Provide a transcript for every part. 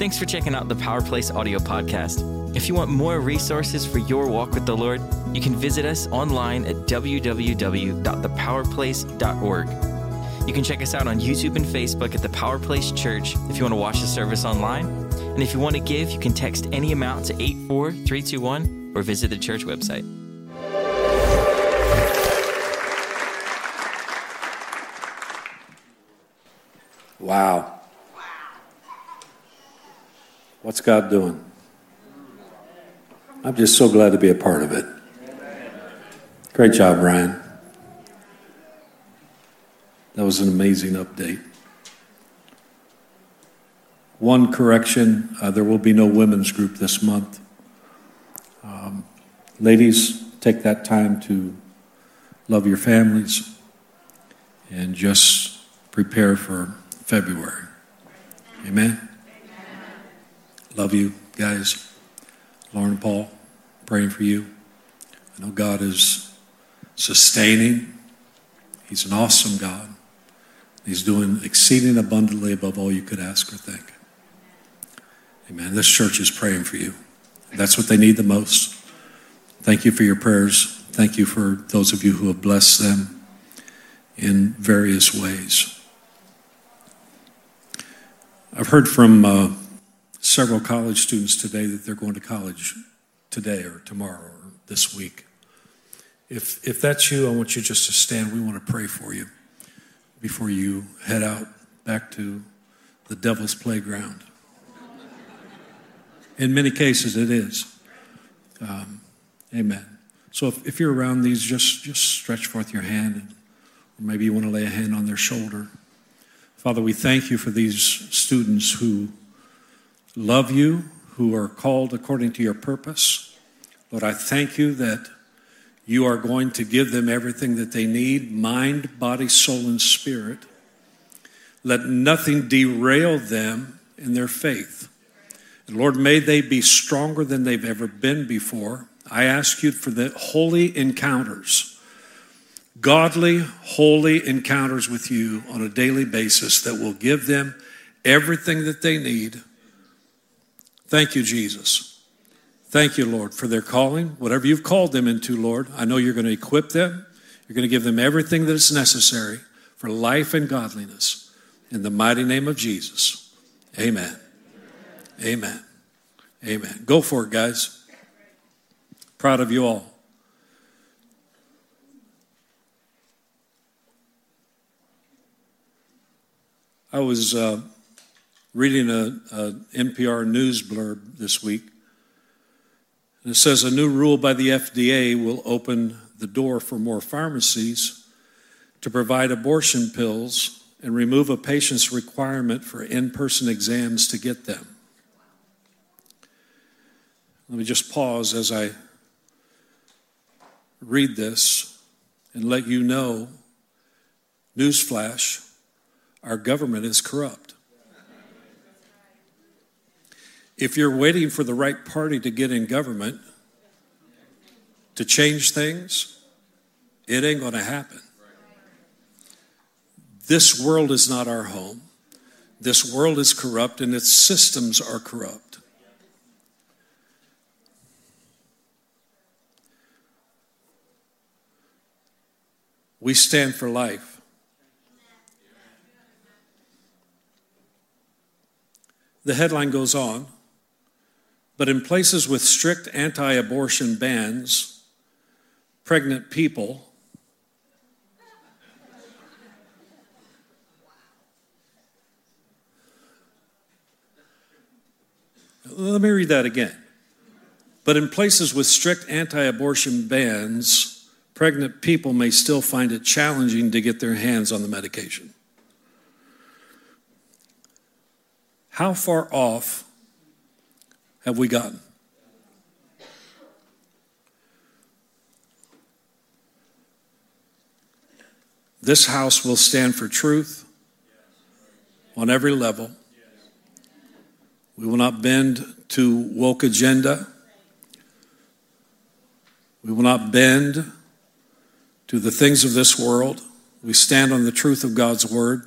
Thanks for checking out the Power Place audio podcast. If you want more resources for your walk with the Lord, you can visit us online at www.thepowerplace.org. You can check us out on YouTube and Facebook at the Power Place Church if you want to watch the service online. And if you want to give, you can text any amount to 84321 or visit the church website. Wow. What's God doing? I'm just so glad to be a part of it. Great job, Ryan. That was an amazing update. One correction uh, there will be no women's group this month. Um, ladies, take that time to love your families and just prepare for February. Amen. Love you guys. Lauren and Paul, praying for you. I know God is sustaining. He's an awesome God. He's doing exceeding abundantly above all you could ask or think. Amen. This church is praying for you. That's what they need the most. Thank you for your prayers. Thank you for those of you who have blessed them in various ways. I've heard from uh, several college students today that they're going to college today or tomorrow or this week. If, if that's you, I want you just to stand. We want to pray for you before you head out back to the devil's playground. In many cases, it is. Um, amen. So if, if you're around these, just, just stretch forth your hand, and, or maybe you want to lay a hand on their shoulder. Father, we thank you for these students who love you, who are called according to your purpose. Lord, I thank you that you are going to give them everything that they need mind, body, soul, and spirit. Let nothing derail them in their faith. And Lord, may they be stronger than they've ever been before. I ask you for the holy encounters godly, holy encounters with you on a daily basis that will give them everything that they need. Thank you, Jesus. Thank you, Lord, for their calling, whatever you've called them into, Lord. I know you're going to equip them, you're going to give them everything that is necessary for life and godliness. In the mighty name of Jesus. Amen. Amen. Amen. Go for it, guys. Proud of you all. I was uh, reading a, a, NPR news blurb this week, and it says a new rule by the FDA will open the door for more pharmacies to provide abortion pills and remove a patient's requirement for in person exams to get them. Let me just pause as I read this and let you know newsflash our government is corrupt. If you're waiting for the right party to get in government to change things, it ain't going to happen. This world is not our home. This world is corrupt and its systems are corrupt. We stand for life. The headline goes on, but in places with strict anti abortion bans, pregnant people Let me read that again. But in places with strict anti abortion bans, pregnant people may still find it challenging to get their hands on the medication. How far off have we gotten? This house will stand for truth on every level. We will not bend to woke agenda. We will not bend to the things of this world. We stand on the truth of God's word.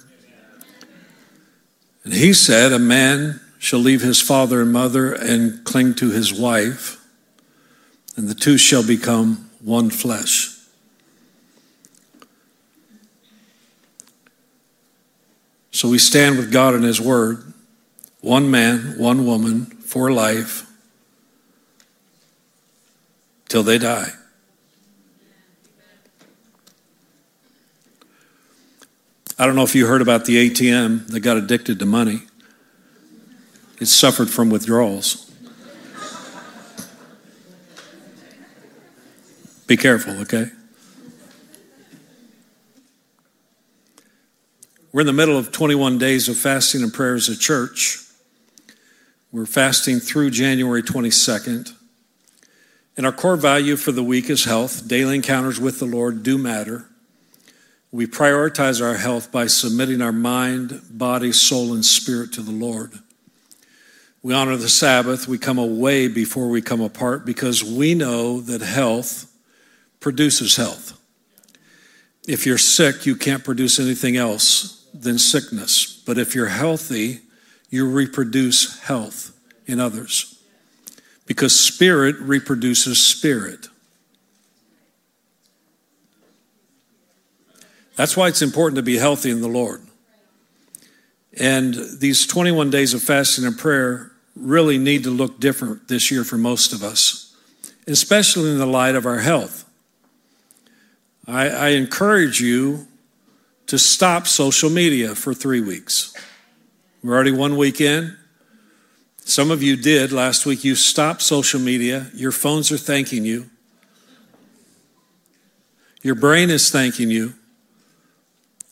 And he said, A man shall leave his father and mother and cling to his wife, and the two shall become one flesh. So we stand with God in his word, one man, one woman, for life, till they die. I don't know if you heard about the ATM that got addicted to money. It suffered from withdrawals. Be careful, okay? We're in the middle of 21 days of fasting and prayers at church. We're fasting through January 22nd. And our core value for the week is health. Daily encounters with the Lord do matter. We prioritize our health by submitting our mind, body, soul, and spirit to the Lord. We honor the Sabbath. We come away before we come apart because we know that health produces health. If you're sick, you can't produce anything else than sickness. But if you're healthy, you reproduce health in others. Because spirit reproduces spirit. That's why it's important to be healthy in the Lord. And these 21 days of fasting and prayer really need to look different this year for most of us, especially in the light of our health. I, I encourage you to stop social media for three weeks. We're already one week in. Some of you did last week. You stopped social media. Your phones are thanking you. Your brain is thanking you.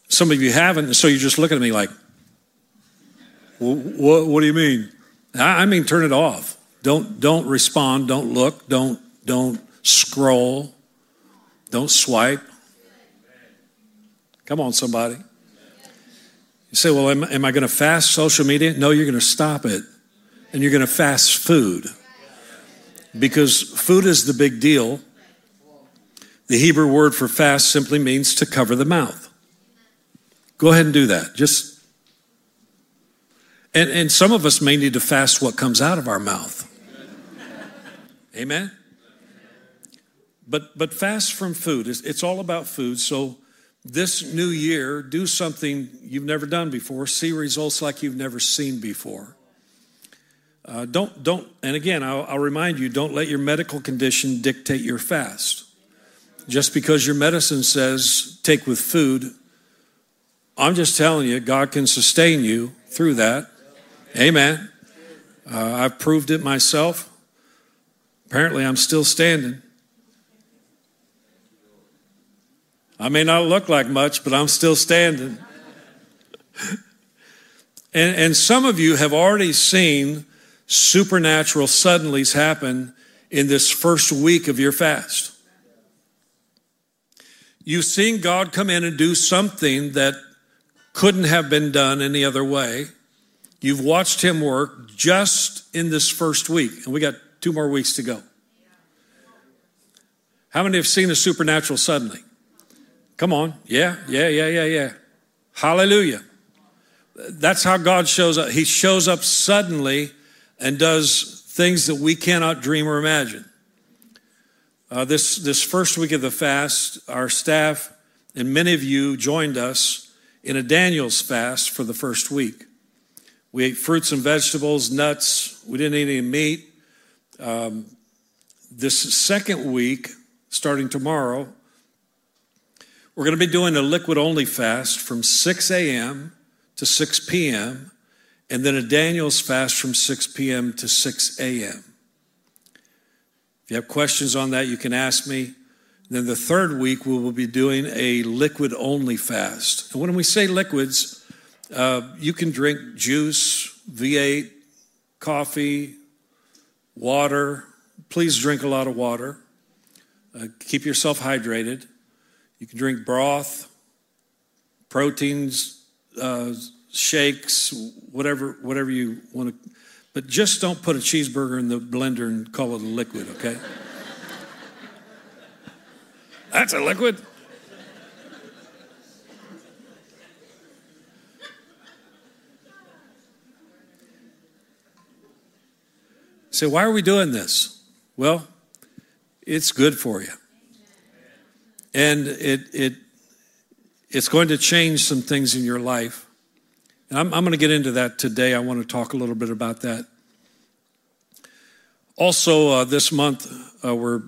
Some of you haven't, so you're just looking at me like, what, what do you mean? I mean, turn it off. Don't, don't respond. Don't look. Don't, don't scroll. Don't swipe. Come on, somebody. You say, well, am, am I going to fast social media? No, you're going to stop it. And you're going to fast food. Because food is the big deal. The Hebrew word for fast simply means to cover the mouth. Go ahead and do that. Just and, and some of us may need to fast what comes out of our mouth. Amen. But but fast from food. It's, it's all about food. So this new year, do something you've never done before. See results like you've never seen before. Uh, don't don't. And again, I'll, I'll remind you: don't let your medical condition dictate your fast. Just because your medicine says take with food, I'm just telling you, God can sustain you through that. Amen. Uh, I've proved it myself. Apparently, I'm still standing. I may not look like much, but I'm still standing. and, and some of you have already seen supernatural suddenlies happen in this first week of your fast. You've seen God come in and do something that couldn't have been done any other way. You've watched Him work just in this first week, and we got two more weeks to go. How many have seen the supernatural suddenly? Come on. Yeah, yeah, yeah, yeah, yeah. Hallelujah. That's how God shows up. He shows up suddenly and does things that we cannot dream or imagine. Uh, this, this first week of the fast, our staff and many of you joined us in a Daniel's fast for the first week. We ate fruits and vegetables, nuts. We didn't eat any meat. Um, this second week, starting tomorrow, we're going to be doing a liquid only fast from 6 a.m. to 6 p.m., and then a Daniel's fast from 6 p.m. to 6 a.m. If you have questions on that, you can ask me. Then the third week, we will be doing a liquid only fast. And when we say liquids, uh, you can drink juice, V8, coffee, water. Please drink a lot of water. Uh, keep yourself hydrated. You can drink broth, proteins, uh, shakes, whatever, whatever you want to. But just don't put a cheeseburger in the blender and call it a liquid, okay? That's a liquid. Say, why are we doing this? Well, it's good for you. And it, it, it's going to change some things in your life. And I'm, I'm going to get into that today. I want to talk a little bit about that. Also, uh, this month, uh, we're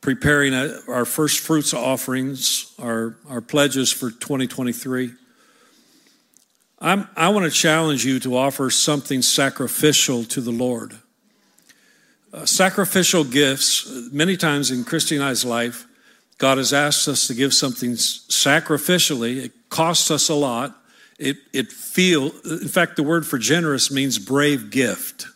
preparing a, our first fruits offerings, our, our pledges for 2023. I'm, I want to challenge you to offer something sacrificial to the Lord. Uh, sacrificial gifts, many times in Christianized life, God has asked us to give something sacrificially. It costs us a lot. It, it feel, in fact, the word for generous means brave gift.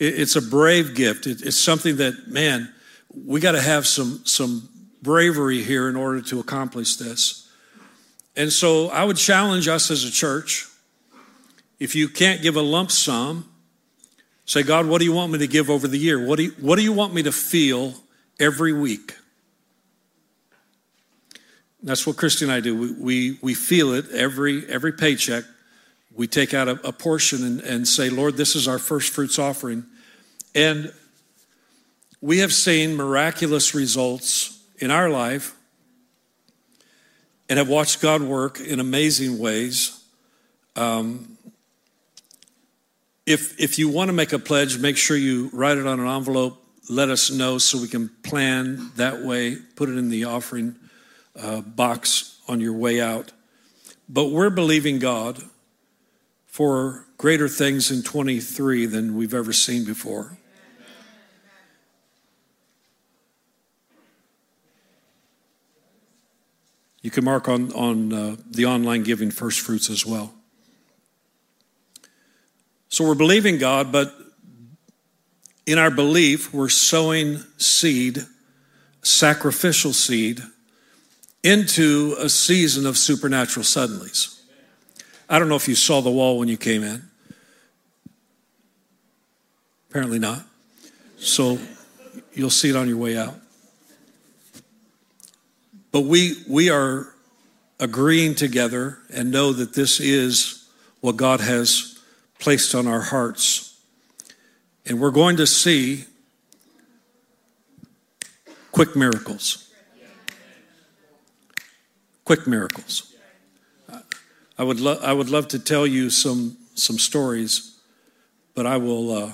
It, it's a brave gift. It, it's something that, man, we got to have some, some bravery here in order to accomplish this. And so I would challenge us as a church if you can't give a lump sum, say, God, what do you want me to give over the year? What do you, what do you want me to feel every week? That's what Christy and I do. We, we, we feel it every, every paycheck. We take out a, a portion and, and say, Lord, this is our first fruits offering. And we have seen miraculous results in our life and have watched God work in amazing ways. Um, if, if you want to make a pledge, make sure you write it on an envelope, let us know so we can plan that way, put it in the offering uh, box on your way out. But we're believing God for greater things in 23 than we've ever seen before. You can mark on, on uh, the online giving first fruits as well. So we're believing God, but in our belief, we're sowing seed, sacrificial seed, into a season of supernatural suddenlies. I don't know if you saw the wall when you came in. Apparently not. So you'll see it on your way out. But we, we are agreeing together and know that this is what God has placed on our hearts. And we're going to see quick miracles. Quick miracles. I would, lo- I would love to tell you some, some stories, but I will uh,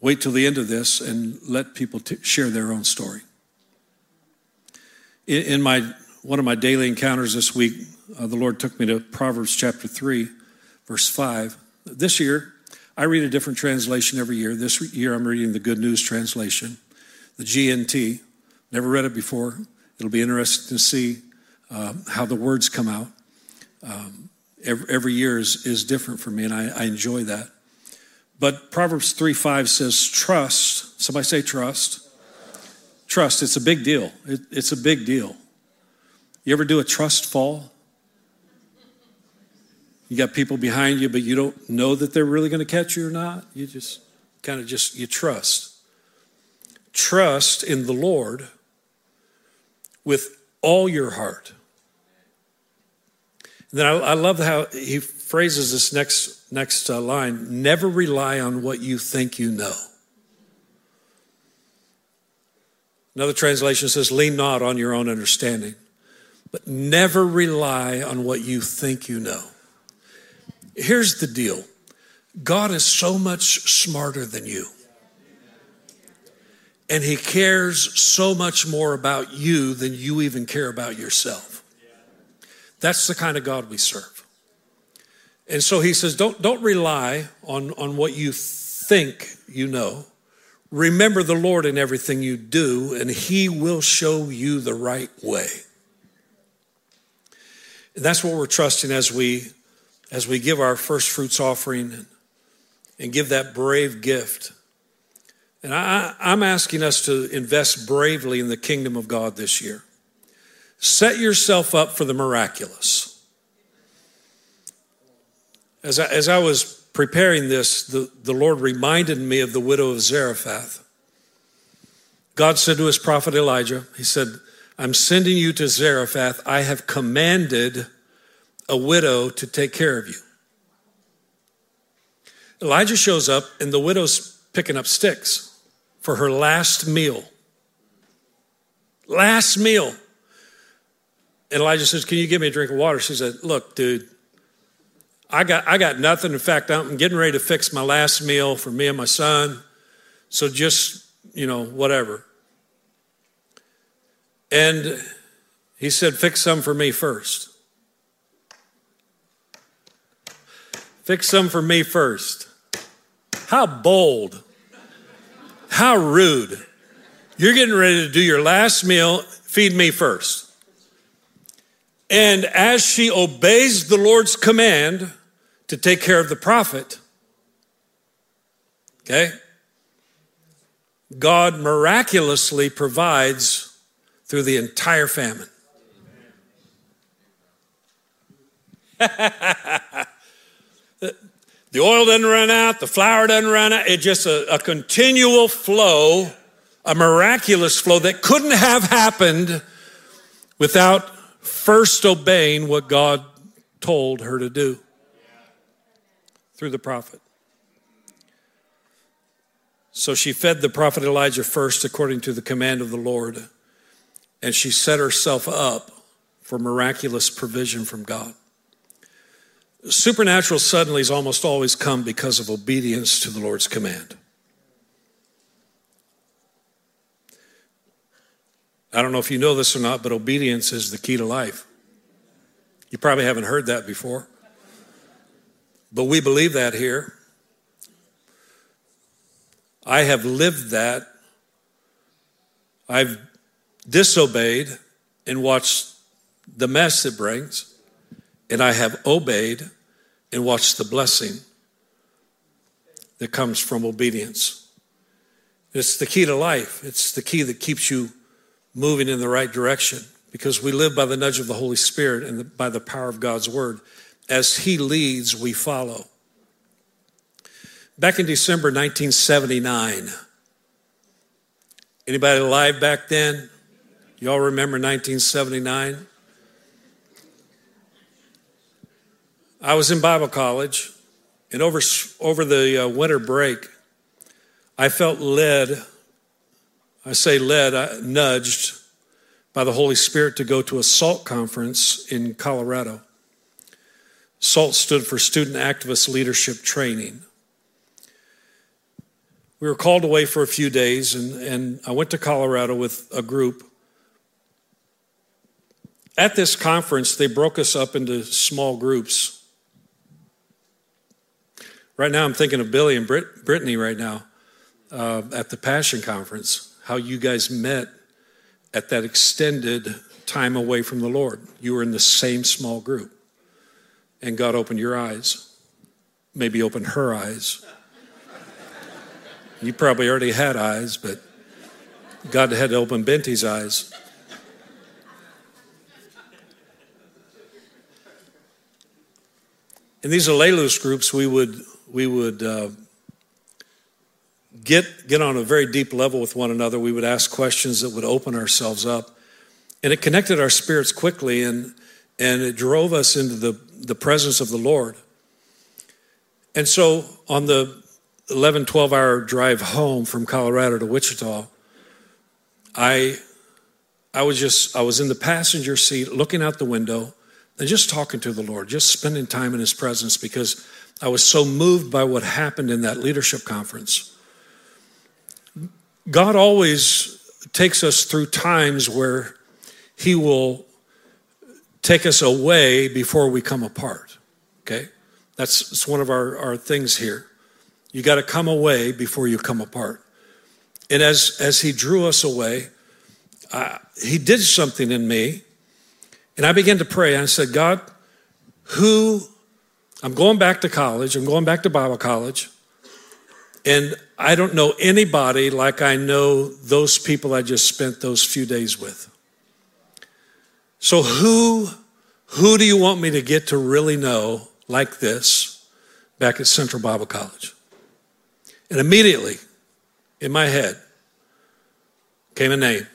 wait till the end of this and let people t- share their own story. In my one of my daily encounters this week, uh, the Lord took me to Proverbs chapter 3, verse 5. This year, I read a different translation every year. This year, I'm reading the Good News translation, the GNT. Never read it before. It'll be interesting to see uh, how the words come out. Um, every, every, year is, is different for me, and I, I enjoy that. But Proverbs 3 5 says, Trust. Somebody say trust Trust, it's a big deal. It, it's a big deal. You ever do a trust fall? You got people behind you, but you don't know that they're really going to catch you or not. You just kind of just, you trust. Trust in the Lord with all your heart. And then I, I love how he phrases this next, next uh, line never rely on what you think you know. Another translation says, lean not on your own understanding, but never rely on what you think you know. Here's the deal God is so much smarter than you. And he cares so much more about you than you even care about yourself. That's the kind of God we serve. And so he says, don't, don't rely on, on what you think you know. Remember the Lord in everything you do, and He will show you the right way. And that's what we're trusting as we as we give our first fruits offering and, give that brave gift. And I, I'm asking us to invest bravely in the kingdom of God this year. Set yourself up for the miraculous. As I, as I was preparing this, the, the Lord reminded me of the widow of Zarephath. God said to his prophet Elijah, He said, I'm sending you to Zarephath. I have commanded a widow to take care of you. Elijah shows up, and the widow's picking up sticks for her last meal. Last meal. And Elijah says, Can you give me a drink of water? She said, Look, dude, I got, I got nothing. In fact, I'm getting ready to fix my last meal for me and my son. So just, you know, whatever. And he said, Fix some for me first. Fix some for me first. How bold. How rude. You're getting ready to do your last meal, feed me first. And as she obeys the Lord's command to take care of the prophet, okay, God miraculously provides through the entire famine. the oil doesn't run out, the flour doesn't run out. It's just a, a continual flow, a miraculous flow that couldn't have happened without first obeying what God told her to do through the prophet. So she fed the prophet Elijah first according to the command of the Lord, and she set herself up for miraculous provision from God. Supernatural suddenlies almost always come because of obedience to the Lord's command. I don't know if you know this or not, but obedience is the key to life. You probably haven't heard that before. But we believe that here. I have lived that. I've disobeyed and watched the mess it brings, and I have obeyed and watch the blessing that comes from obedience. It's the key to life, it's the key that keeps you moving in the right direction because we live by the nudge of the Holy Spirit and the, by the power of God's word. As He leads, we follow. Back in December 1979, anybody alive back then? Y'all remember 1979? I was in Bible college, and over, over the uh, winter break, I felt led I say led, I nudged by the Holy Spirit to go to a SALT conference in Colorado. SALT stood for Student Activist Leadership Training. We were called away for a few days, and, and I went to Colorado with a group. At this conference, they broke us up into small groups. Right now, I'm thinking of Billy and Brit- Brittany right now uh, at the Passion Conference how you guys met at that extended time away from the Lord. You were in the same small group. And God opened your eyes, maybe opened her eyes. You probably already had eyes, but God had to open Benty's eyes. In these Allelus groups, we would, we would uh, get, get on a very deep level with one another. We would ask questions that would open ourselves up. And it connected our spirits quickly and, and it drove us into the, the presence of the Lord. And so on the 11, 12 hour drive home from Colorado to Wichita, I, I was just, I was in the passenger seat looking out the window and just talking to the Lord, just spending time in His presence because I was so moved by what happened in that leadership conference. God always takes us through times where He will take us away before we come apart. Okay? That's, that's one of our, our things here. You got to come away before you come apart. And as, as He drew us away, uh, He did something in me. And I began to pray. I said, God, who, I'm going back to college, I'm going back to Bible college. And I don't know anybody like I know those people I just spent those few days with. So who who do you want me to get to really know like this back at Central Bible College? And immediately in my head came a name.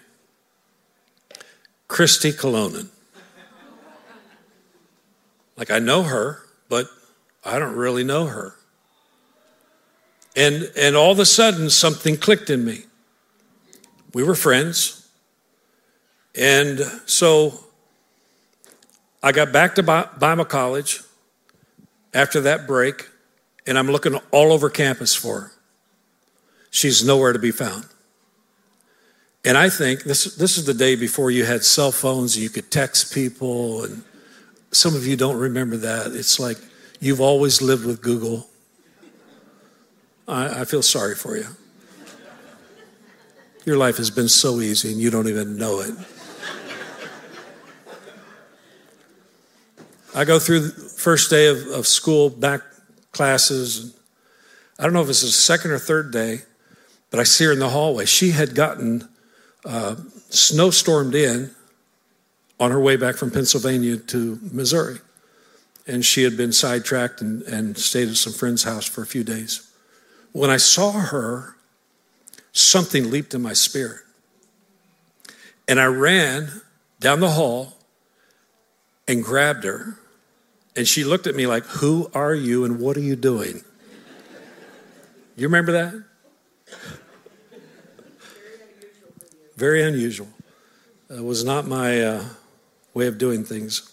Christy Colonan. Like I know her, but I don't really know her. And, and all of a sudden, something clicked in me. We were friends. And so I got back to Bible college after that break, and I'm looking all over campus for her. She's nowhere to be found. And I think this, this is the day before you had cell phones, you could text people, and some of you don't remember that. It's like you've always lived with Google. I, I feel sorry for you. Your life has been so easy and you don't even know it. I go through the first day of, of school, back classes. I don't know if it's the second or third day, but I see her in the hallway. She had gotten uh, snowstormed in on her way back from Pennsylvania to Missouri. And she had been sidetracked and, and stayed at some friend's house for a few days. When I saw her, something leaped in my spirit. And I ran down the hall and grabbed her. And she looked at me like, Who are you and what are you doing? You remember that? Very unusual. It was not my uh, way of doing things.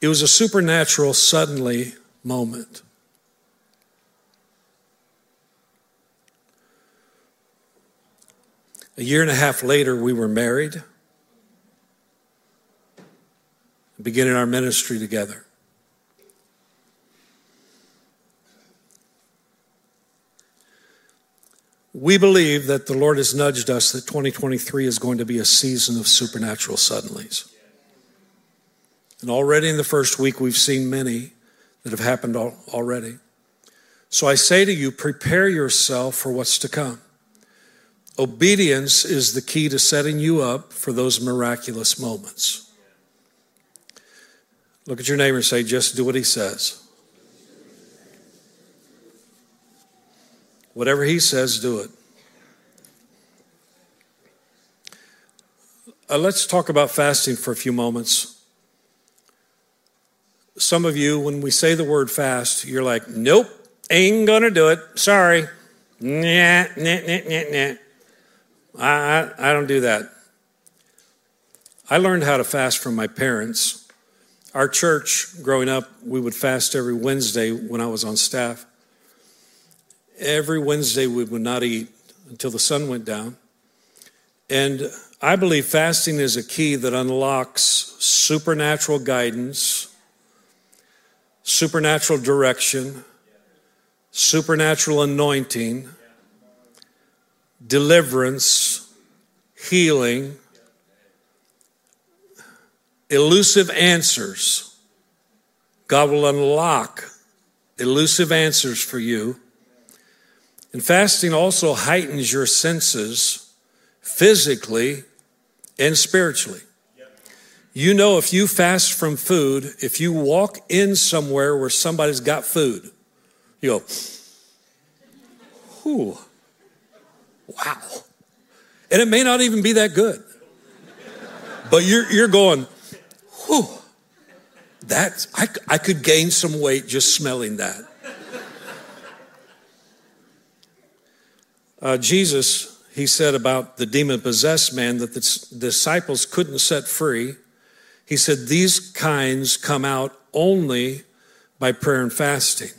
It was a supernatural, suddenly moment. A year and a half later, we were married, beginning our ministry together. We believe that the Lord has nudged us that 2023 is going to be a season of supernatural suddenlies. And already in the first week, we've seen many that have happened already. So I say to you, prepare yourself for what's to come. Obedience is the key to setting you up for those miraculous moments. Look at your neighbor and say, just do what he says. Whatever he says, do it. Uh, let's talk about fasting for a few moments. Some of you, when we say the word fast, you're like, nope, ain't gonna do it. Sorry. Nah, nah, nah, nah, nah. I, I, I don't do that. I learned how to fast from my parents. Our church, growing up, we would fast every Wednesday when I was on staff. Every Wednesday, we would not eat until the sun went down. And I believe fasting is a key that unlocks supernatural guidance, supernatural direction, supernatural anointing deliverance, healing, elusive answers. God will unlock elusive answers for you. And fasting also heightens your senses physically and spiritually. You know, if you fast from food, if you walk in somewhere where somebody's got food, you go, whew. Wow. And it may not even be that good. But you're, you're going, whew, that's, I, I could gain some weight just smelling that. Uh, Jesus, he said about the demon possessed man that the disciples couldn't set free. He said, These kinds come out only by prayer and fasting.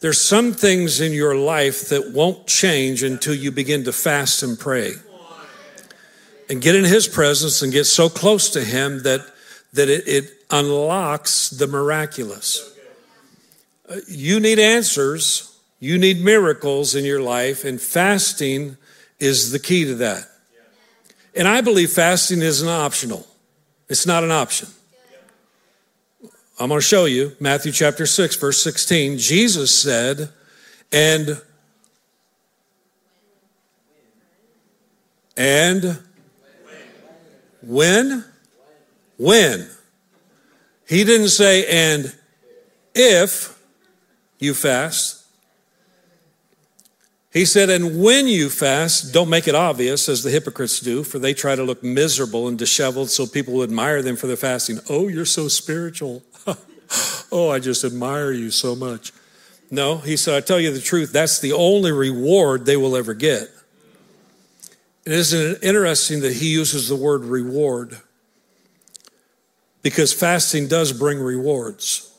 There's some things in your life that won't change until you begin to fast and pray. And get in his presence and get so close to him that, that it, it unlocks the miraculous. Uh, you need answers, you need miracles in your life, and fasting is the key to that. And I believe fasting isn't optional, it's not an option. I'm going to show you Matthew chapter 6, verse 16. Jesus said, and and when? When? He didn't say, and if you fast. He said, and when you fast, don't make it obvious as the hypocrites do, for they try to look miserable and disheveled so people will admire them for their fasting. Oh, you're so spiritual. oh, I just admire you so much. No, he said, I tell you the truth, that's the only reward they will ever get. And isn't it interesting that he uses the word reward? Because fasting does bring rewards.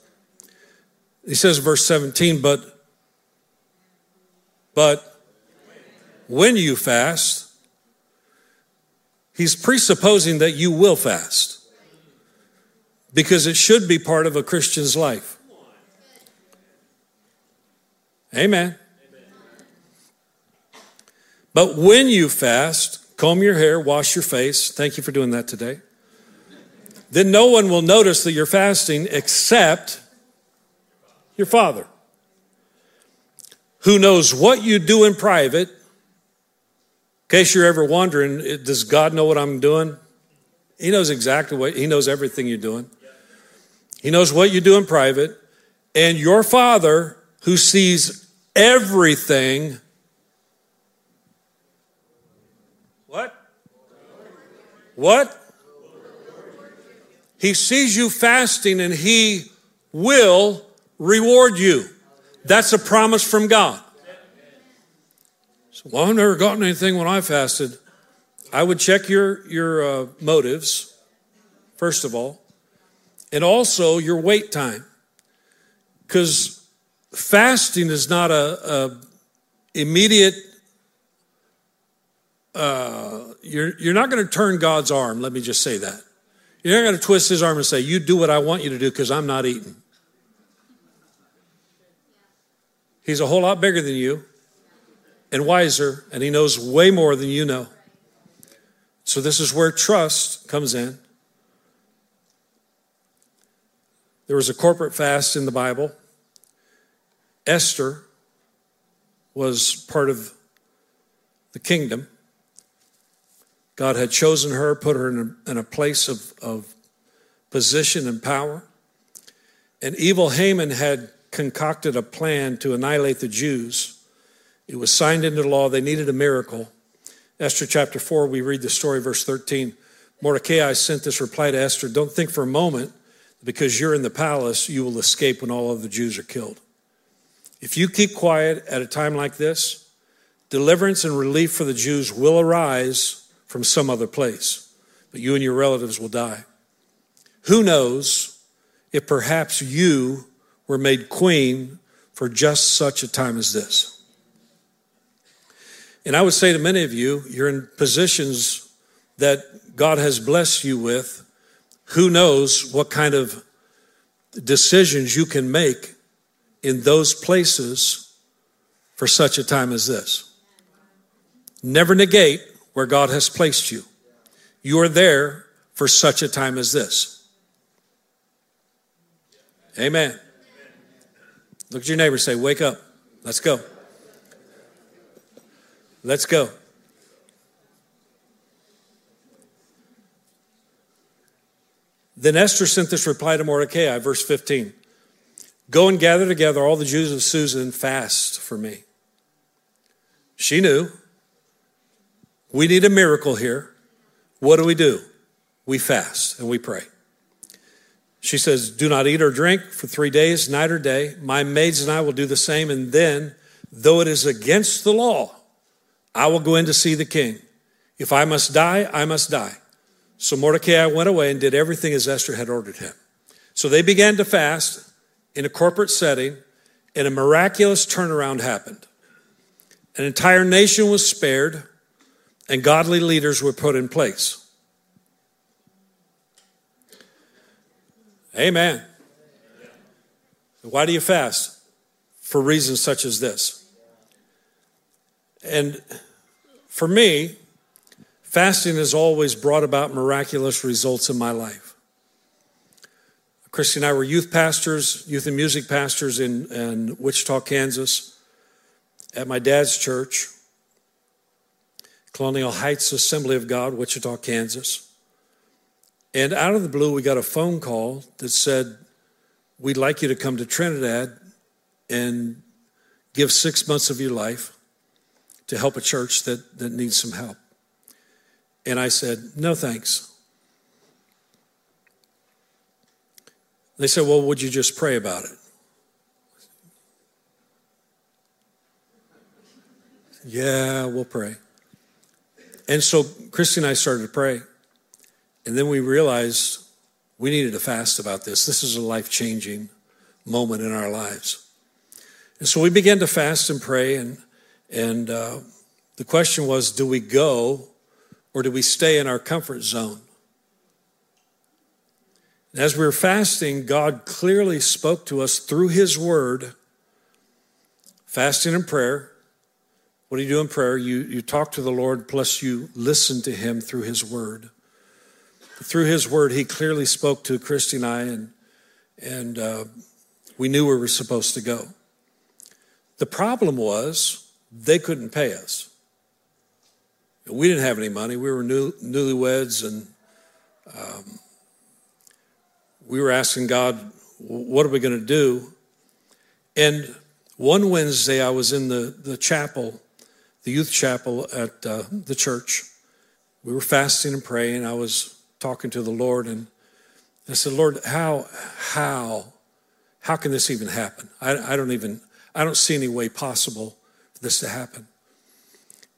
He says, verse 17, but, but when you fast, he's presupposing that you will fast because it should be part of a Christian's life. Amen. But when you fast, comb your hair, wash your face. Thank you for doing that today. Then no one will notice that you're fasting except your Father, who knows what you do in private. Case you're ever wondering, does God know what I'm doing? He knows exactly what, He knows everything you're doing. He knows what you do in private. And your Father, who sees everything, what? What? He sees you fasting and He will reward you. That's a promise from God. So, well, I've never gotten anything when I fasted. I would check your, your uh, motives, first of all, and also your wait time. Because fasting is not a, a immediate, uh, you're, you're not going to turn God's arm, let me just say that. You're not going to twist his arm and say, You do what I want you to do because I'm not eating. He's a whole lot bigger than you and wiser, and he knows way more than you know. So, this is where trust comes in. There was a corporate fast in the Bible. Esther was part of the kingdom. God had chosen her, put her in a, in a place of, of position and power. And evil Haman had concocted a plan to annihilate the Jews. It was signed into law. They needed a miracle. Esther chapter 4, we read the story, verse 13. Mordecai sent this reply to Esther Don't think for a moment because you're in the palace, you will escape when all of the Jews are killed. If you keep quiet at a time like this, deliverance and relief for the Jews will arise from some other place, but you and your relatives will die. Who knows if perhaps you were made queen for just such a time as this. And I would say to many of you, you're in positions that God has blessed you with. Who knows what kind of decisions you can make in those places for such a time as this? Never negate where God has placed you. You are there for such a time as this. Amen. Look at your neighbor say, Wake up. Let's go. Let's go. Then Esther sent this reply to Mordecai, verse 15 Go and gather together all the Jews of Susa and fast for me. She knew. We need a miracle here. What do we do? We fast and we pray. She says, Do not eat or drink for three days, night or day. My maids and I will do the same. And then, though it is against the law, I will go in to see the king. If I must die, I must die. So Mordecai went away and did everything as Esther had ordered him. So they began to fast in a corporate setting, and a miraculous turnaround happened. An entire nation was spared, and godly leaders were put in place. Amen. Why do you fast? For reasons such as this. And for me, fasting has always brought about miraculous results in my life. Christy and I were youth pastors, youth and music pastors in, in Wichita, Kansas, at my dad's church, Colonial Heights Assembly of God, Wichita, Kansas. And out of the blue, we got a phone call that said, We'd like you to come to Trinidad and give six months of your life to help a church that, that needs some help. And I said, No, thanks. They said, Well, would you just pray about it? Yeah, we'll pray. And so Christy and I started to pray. And then we realized we needed to fast about this. This is a life changing moment in our lives. And so we began to fast and pray. And, and uh, the question was do we go or do we stay in our comfort zone? And as we were fasting, God clearly spoke to us through His Word. Fasting and prayer. What do you do in prayer? You, you talk to the Lord, plus you listen to Him through His Word. Through His Word, He clearly spoke to Christy and I, and, and uh, we knew where we were supposed to go. The problem was they couldn't pay us. We didn't have any money. We were new, newlyweds, and um, we were asking God, what are we going to do? And one Wednesday, I was in the, the chapel, the youth chapel at uh, the church. We were fasting and praying. I was talking to the Lord, and I said, Lord, how, how, how can this even happen? I, I don't even, I don't see any way possible this to happen.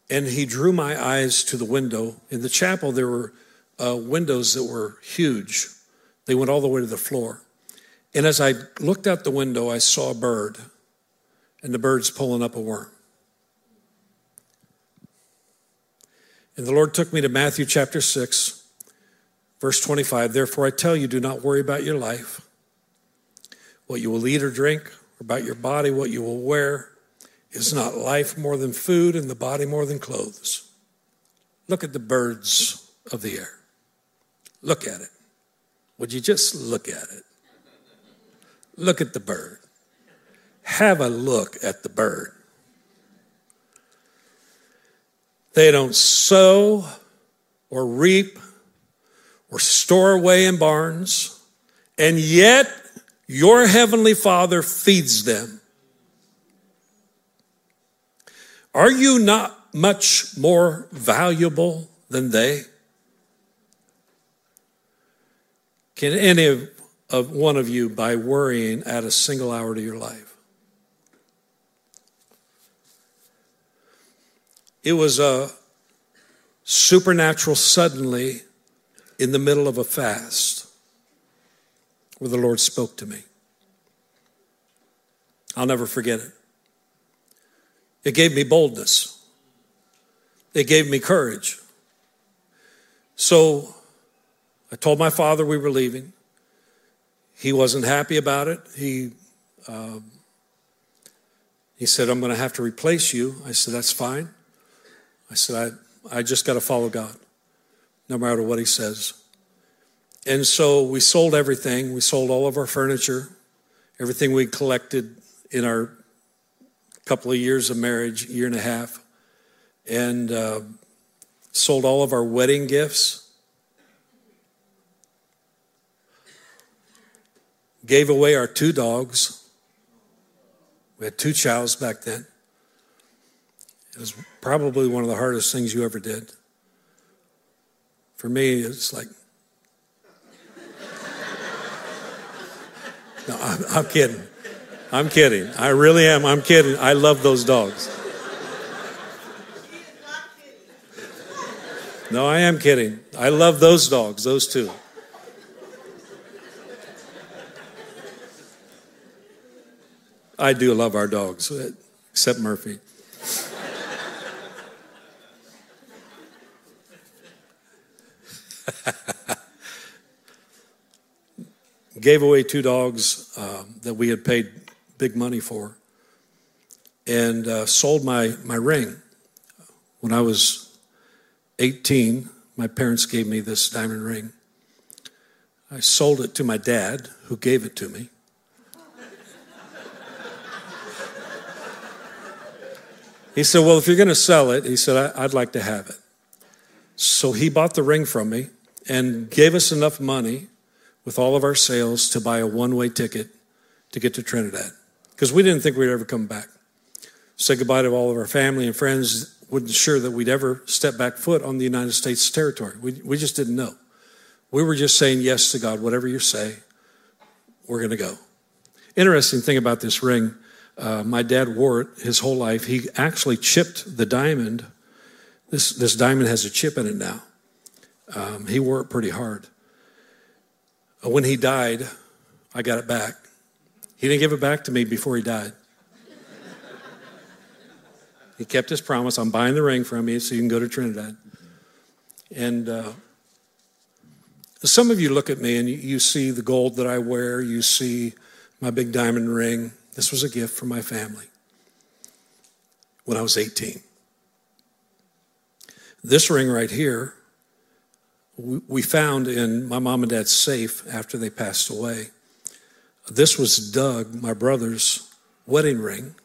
And he drew my eyes to the window. In the chapel, there were uh, windows that were huge they went all the way to the floor. And as I looked out the window, I saw a bird, and the bird's pulling up a worm. And the Lord took me to Matthew chapter 6, verse 25. Therefore, I tell you, do not worry about your life, what you will eat or drink, or about your body, what you will wear. Is not life more than food, and the body more than clothes? Look at the birds of the air. Look at it. Would you just look at it? Look at the bird. Have a look at the bird. They don't sow or reap or store away in barns, and yet your heavenly Father feeds them. Are you not much more valuable than they? Can any of, of one of you, by worrying, add a single hour to your life? It was a supernatural suddenly in the middle of a fast where the Lord spoke to me. I'll never forget it. It gave me boldness. It gave me courage. So I told my father we were leaving. He wasn't happy about it. He, um, he said, I'm going to have to replace you. I said, That's fine. I said, I, I just got to follow God, no matter what He says. And so we sold everything. We sold all of our furniture, everything we collected in our couple of years of marriage, year and a half, and uh, sold all of our wedding gifts gave away our two dogs. We had two chows back then. It was probably one of the hardest things you ever did. For me, it's like, no, I'm, I'm kidding. I'm kidding. I really am. I'm kidding. I love those dogs. No, I am kidding. I love those dogs, those two. I do love our dogs, except Murphy. Gave away two dogs um, that we had paid big money for, and uh, sold my, my ring. When I was 18, my parents gave me this diamond ring. I sold it to my dad, who gave it to me. He said, Well, if you're going to sell it, he said, I'd like to have it. So he bought the ring from me and gave us enough money with all of our sales to buy a one way ticket to get to Trinidad because we didn't think we'd ever come back. Say goodbye to all of our family and friends, wasn't sure that we'd ever step back foot on the United States territory. We, we just didn't know. We were just saying yes to God, whatever you say, we're going to go. Interesting thing about this ring, Uh, my dad wore it his whole life. He actually chipped the diamond. This, this diamond has a chip in it now. Um, he wore it pretty hard. Uh, when he died, I got it back. He didn't give it back to me before he died. he kept his promise. I'm buying the ring from you so you can go to Trinidad. And uh, some of you look at me and you, you see the gold that I wear, you see my big diamond ring. This was a gift from my family when I was 18. This ring right here, we found in my mom and dad's safe after they passed away. This was Doug, my brother's wedding ring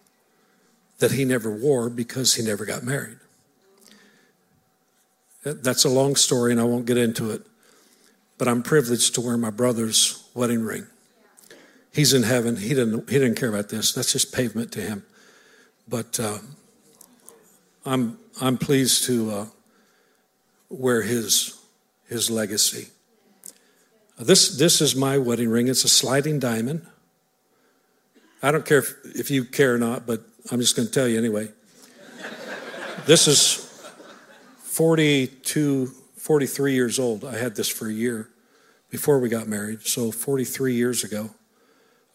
that he never wore because he never got married. That's a long story and I won't get into it, but I'm privileged to wear my brother's wedding ring. He's in heaven. He didn't, he didn't care about this. That's just pavement to him. But uh, I'm, I'm pleased to uh, wear his, his legacy. This, this is my wedding ring. It's a sliding diamond. I don't care if, if you care or not, but I'm just going to tell you anyway. this is 42, 43 years old. I had this for a year before we got married, so 43 years ago.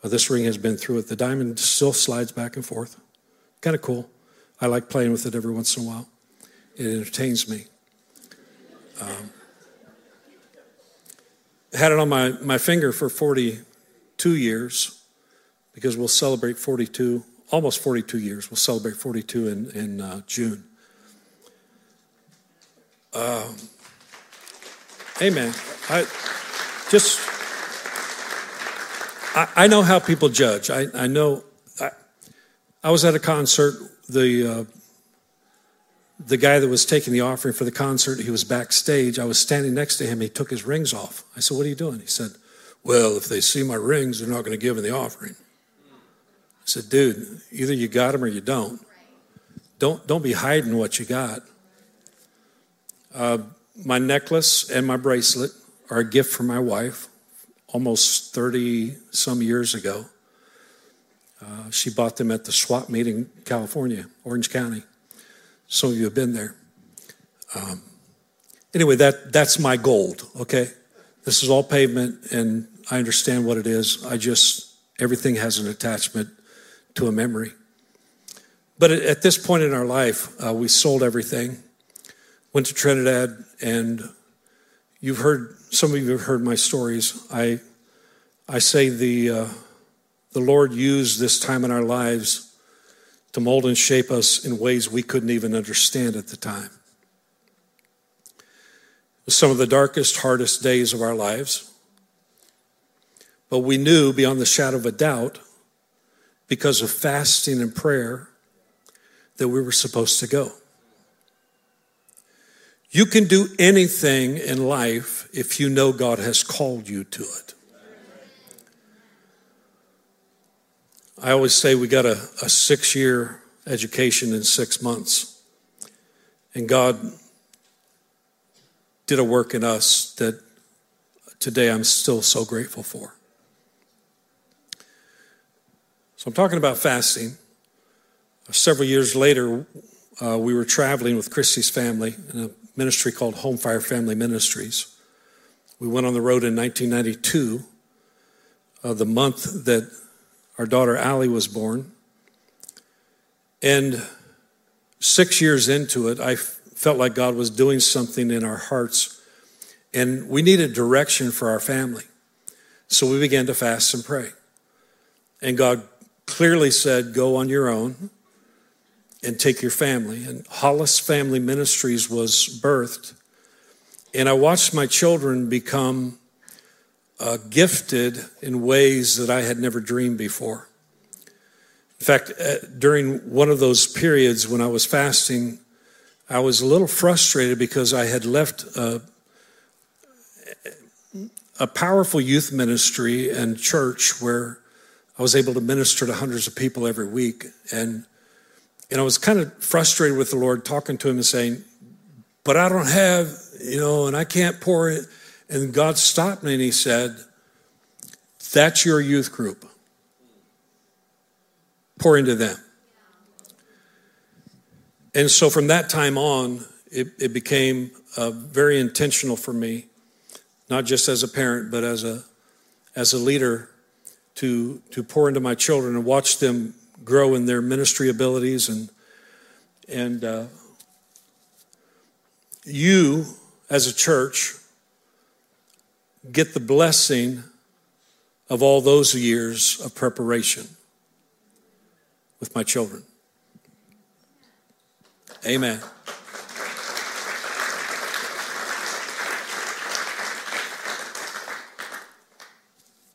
Uh, this ring has been through it. The diamond still slides back and forth. Kind of cool. I like playing with it every once in a while. It entertains me. Um, had it on my, my finger for 42 years because we'll celebrate 42, almost 42 years. We'll celebrate 42 in, in uh, June. Um, amen. I just, I, I, know how people judge. I, I know, I, I was at a concert, the, uh, the guy that was taking the offering for the concert, he was backstage. I was standing next to him. He took his rings off. I said, What are you doing? He said, Well, if they see my rings, they're not going to give me the offering. I said, Dude, either you got them or you don't. Don't, don't be hiding what you got. Uh, my necklace and my bracelet are a gift from my wife almost 30 some years ago. Uh, she bought them at the swap meet in California, Orange County. Some of you have been there. Um, anyway, that, that's my gold, okay? This is all pavement, and I understand what it is. I just, everything has an attachment to a memory. But at this point in our life, uh, we sold everything, went to Trinidad, and you've heard, some of you have heard my stories. I, I say the, uh, the Lord used this time in our lives to mold and shape us in ways we couldn't even understand at the time. Some of the darkest, hardest days of our lives. But we knew beyond the shadow of a doubt, because of fasting and prayer, that we were supposed to go. You can do anything in life if you know God has called you to it. I always say we got a, a six year education in six months. And God did a work in us that today I'm still so grateful for. So I'm talking about fasting. Several years later, uh, we were traveling with Christy's family in a ministry called Home Fire Family Ministries. We went on the road in 1992, uh, the month that our daughter Allie was born. And six years into it, I felt like God was doing something in our hearts, and we needed direction for our family. So we began to fast and pray. And God clearly said, Go on your own and take your family. And Hollis Family Ministries was birthed. And I watched my children become uh, gifted in ways that I had never dreamed before. In fact, uh, during one of those periods when I was fasting, I was a little frustrated because I had left a, a powerful youth ministry and church where I was able to minister to hundreds of people every week. And, and I was kind of frustrated with the Lord, talking to him and saying, But I don't have, you know, and I can't pour it. And God stopped me and He said, That's your youth group. pour into them. And so from that time on, it, it became uh, very intentional for me, not just as a parent, but as a, as a leader, to, to pour into my children and watch them grow in their ministry abilities. And, and uh, you, as a church, get the blessing of all those years of preparation with my children. Amen.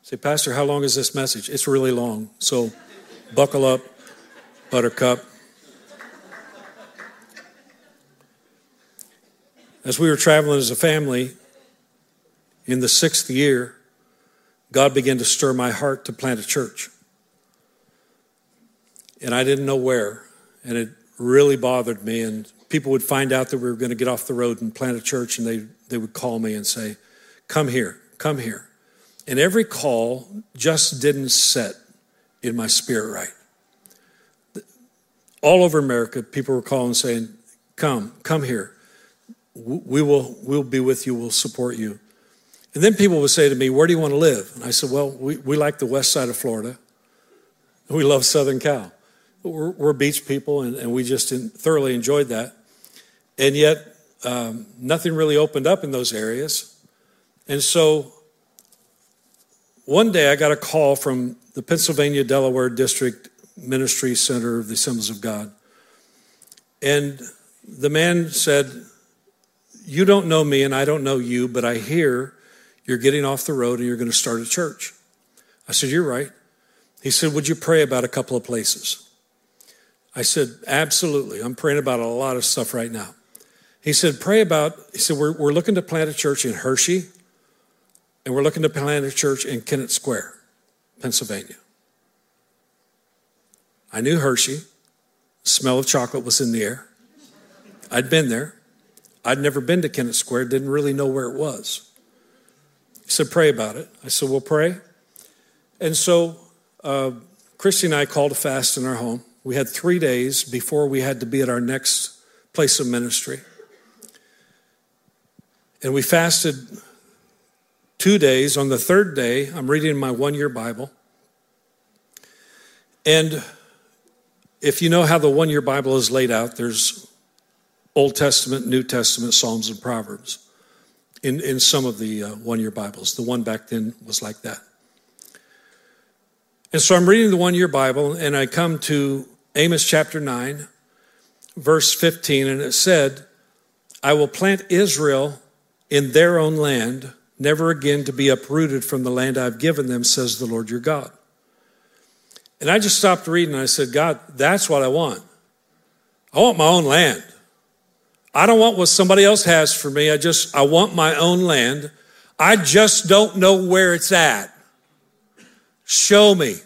Say, Pastor, how long is this message? It's really long. So buckle up, buttercup. As we were traveling as a family in the sixth year, God began to stir my heart to plant a church. And I didn't know where. And it really bothered me. And people would find out that we were going to get off the road and plant a church, and they, they would call me and say, Come here, come here. And every call just didn't set in my spirit right. All over America, people were calling saying, Come, come here. We will we'll be with you, we'll support you. And then people would say to me, Where do you want to live? And I said, Well, we, we like the west side of Florida. We love Southern Cal. We're, we're beach people, and, and we just thoroughly enjoyed that. And yet, um, nothing really opened up in those areas. And so, one day I got a call from the Pennsylvania Delaware District Ministry Center of the Assemblies of God. And the man said, You don't know me, and I don't know you, but I hear you're getting off the road and you're going to start a church. I said, You're right. He said, Would you pray about a couple of places? I said, Absolutely. I'm praying about a lot of stuff right now. He said, Pray about, he said, We're, we're looking to plant a church in Hershey, and we're looking to plant a church in Kennett Square, Pennsylvania. I knew Hershey. The smell of chocolate was in the air. I'd been there. I'd never been to Kennett Square, didn't really know where it was. He said, Pray about it. I said, We'll pray. And so uh, Christy and I called a fast in our home. We had three days before we had to be at our next place of ministry. And we fasted two days. On the third day, I'm reading my one year Bible. And if you know how the one year Bible is laid out, there's Old Testament, New Testament, Psalms, and Proverbs in, in some of the uh, one year Bibles. The one back then was like that. And so I'm reading the one year Bible, and I come to Amos chapter 9, verse 15, and it said, I will plant Israel in their own land, never again to be uprooted from the land I've given them, says the Lord your God. And I just stopped reading and I said, God, that's what I want. I want my own land. I don't want what somebody else has for me. I just, I want my own land. I just don't know where it's at. Show me.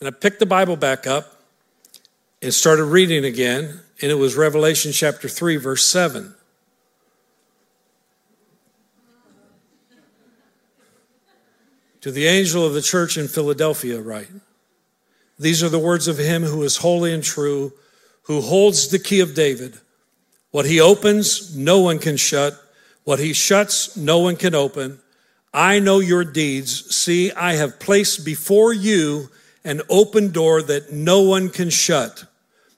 And I picked the Bible back up and started reading again, and it was Revelation chapter 3, verse 7. To the angel of the church in Philadelphia, write These are the words of him who is holy and true, who holds the key of David. What he opens, no one can shut. What he shuts, no one can open. I know your deeds. See, I have placed before you an open door that no one can shut.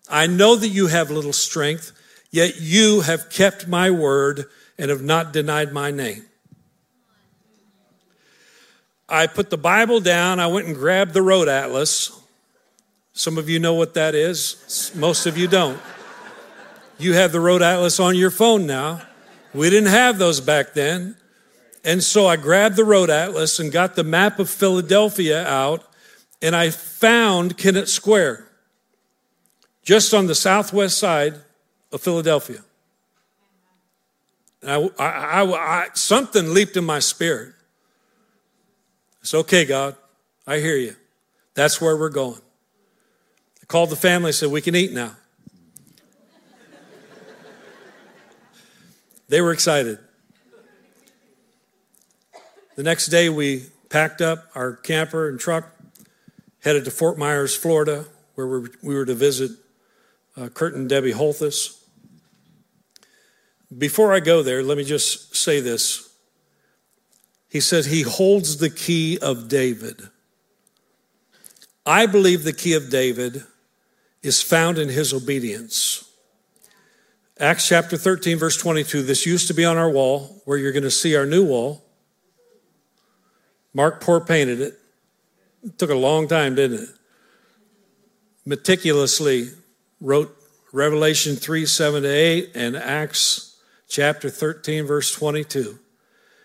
I know that you have little strength, yet you have kept my word and have not denied my name. I put the Bible down. I went and grabbed the road atlas. Some of you know what that is, most of you don't. You have the road atlas on your phone now. We didn't have those back then. And so I grabbed the road atlas and got the map of Philadelphia out and I found Kennett Square, just on the southwest side of Philadelphia. And I, I, I, something leaped in my spirit. It's okay, God. I hear you. That's where we're going. I called the family said, We can eat now. they were excited. The next day, we packed up our camper and truck headed to Fort Myers, Florida, where we were to visit uh, Kurt and Debbie Holthus. Before I go there, let me just say this. He said he holds the key of David. I believe the key of David is found in his obedience. Acts chapter 13, verse 22. This used to be on our wall, where you're going to see our new wall. Mark Poor painted it. It took a long time, didn't it? Meticulously wrote Revelation 3 7 to 8 and Acts chapter 13, verse 22.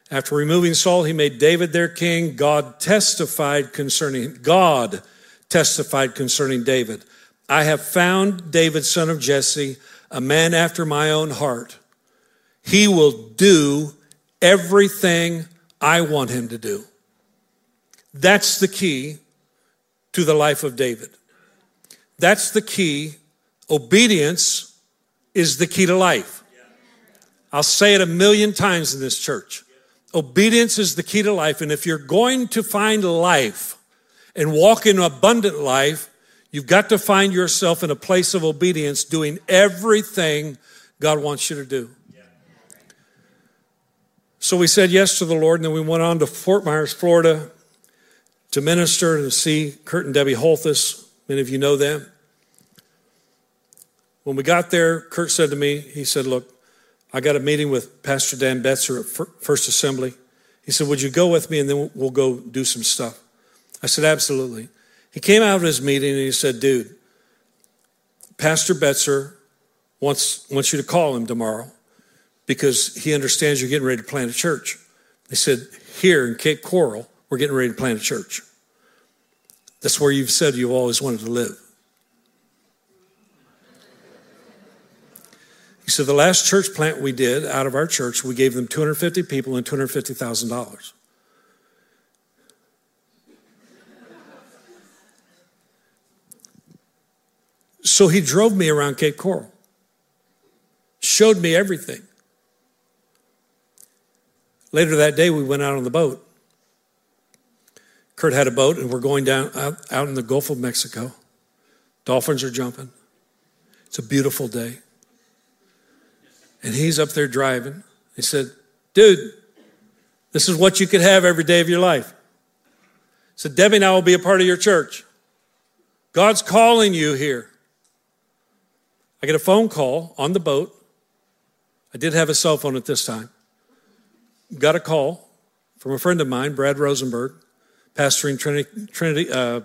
After removing Saul, he made David their king. God testified concerning God testified concerning David. I have found David, son of Jesse, a man after my own heart. He will do everything I want him to do. That's the key to the life of David. That's the key. Obedience is the key to life. I'll say it a million times in this church. Obedience is the key to life. And if you're going to find life and walk in abundant life, you've got to find yourself in a place of obedience, doing everything God wants you to do. So we said yes to the Lord, and then we went on to Fort Myers, Florida to minister and to see Kurt and Debbie Holthus. Many of you know them. When we got there, Kurt said to me, he said, Look, I got a meeting with Pastor Dan Betzer at First Assembly. He said, Would you go with me and then we'll go do some stuff? I said, Absolutely. He came out of his meeting and he said, Dude, Pastor Betzer wants, wants you to call him tomorrow because he understands you're getting ready to plant a church. They said, Here in Cape Coral, we're getting ready to plant a church. That's where you've said you've always wanted to live. He said, The last church plant we did out of our church, we gave them 250 people and $250,000. So he drove me around Cape Coral, showed me everything. Later that day, we went out on the boat. Kurt had a boat, and we're going down out, out in the Gulf of Mexico. Dolphins are jumping. It's a beautiful day. And he's up there driving. He said, Dude, this is what you could have every day of your life. Said, Debbie and I will be a part of your church. God's calling you here. I get a phone call on the boat. I did have a cell phone at this time. Got a call from a friend of mine, Brad Rosenberg, pastoring Trinity, Trinity uh,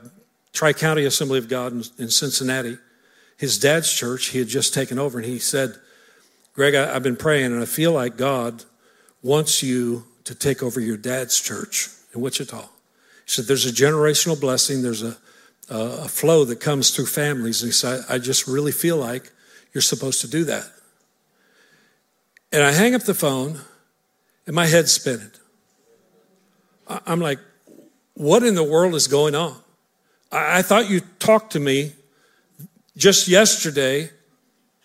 Tri County Assembly of God in, in Cincinnati. His dad's church, he had just taken over, and he said, Greg, I, have been praying and I feel like God wants you to take over your dad's church in Wichita. He said, There's a generational blessing, there's a, a flow that comes through families. And he said, I just really feel like you're supposed to do that. And I hang up the phone and my head's spinning. I'm like, what in the world is going on? I thought you talked to me just yesterday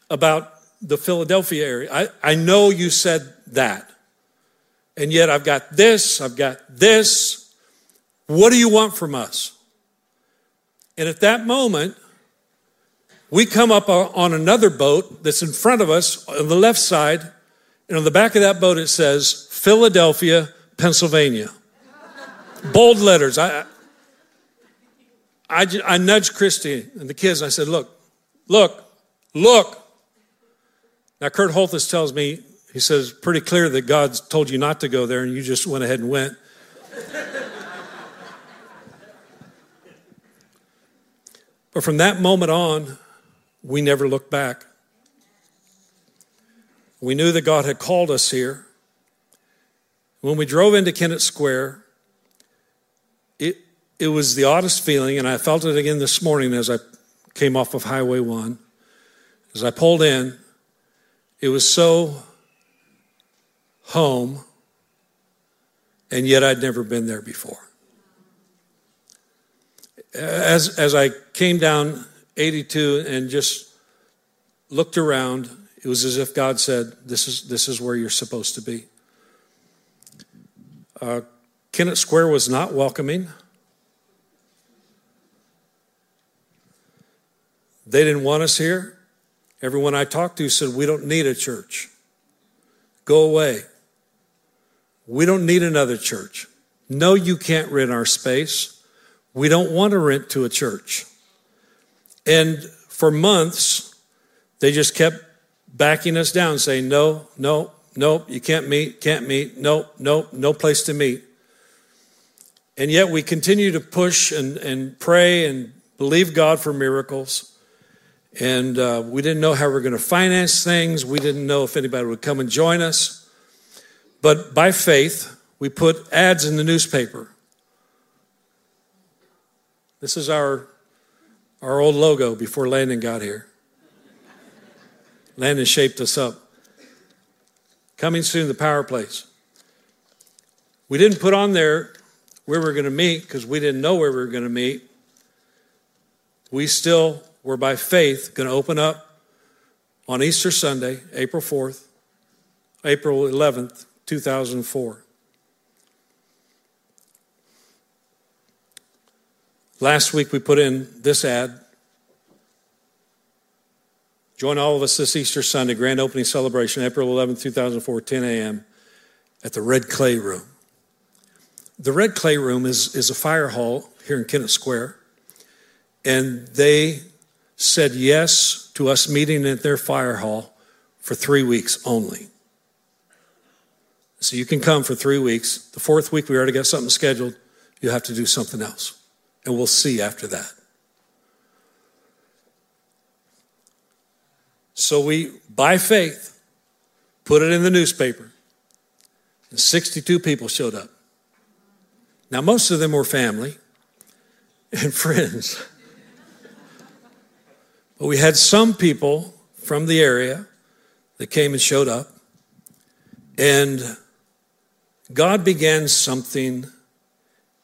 about the Philadelphia area. I, I know you said that. And yet I've got this, I've got this. What do you want from us? And at that moment, we come up on another boat that's in front of us on the left side. And on the back of that boat, it says Philadelphia, Pennsylvania. Bold letters. I, I, I nudged Christy and the kids. And I said, Look, look, look. Now, Kurt Holthus tells me, he says, pretty clear that God's told you not to go there and you just went ahead and went. but from that moment on, we never looked back. We knew that God had called us here. When we drove into Kennett Square, it, it was the oddest feeling, and I felt it again this morning as I came off of Highway 1. As I pulled in, it was so home, and yet I'd never been there before. As, as I came down 82 and just looked around, it was as if God said, This is, this is where you're supposed to be. Uh, Kennett Square was not welcoming. They didn't want us here. Everyone I talked to said, We don't need a church. Go away. We don't need another church. No, you can't rent our space. We don't want to rent to a church. And for months, they just kept backing us down, saying, No, no, no, you can't meet, can't meet, no, no, no place to meet. And yet we continue to push and, and pray and believe God for miracles. And uh, we didn't know how we were going to finance things. We didn't know if anybody would come and join us. But by faith, we put ads in the newspaper. This is our, our old logo before Landon got here. Landon shaped us up. Coming soon, the power place. We didn't put on there where we were going to meet because we didn't know where we were going to meet. We still were by faith going to open up on Easter Sunday, April 4th, April 11th, 2004. Last week we put in this ad. Join all of us this Easter Sunday, grand opening celebration, April 11, 2004, 10 a.m. at the Red Clay Room. The Red Clay Room is, is a fire hall here in Kennett Square, and they said yes to us meeting at their fire hall for three weeks only. So you can come for three weeks. The fourth week, we already got something scheduled. You have to do something else. And we'll see after that. So we, by faith, put it in the newspaper. And 62 people showed up. Now, most of them were family and friends. but we had some people from the area that came and showed up. And God began something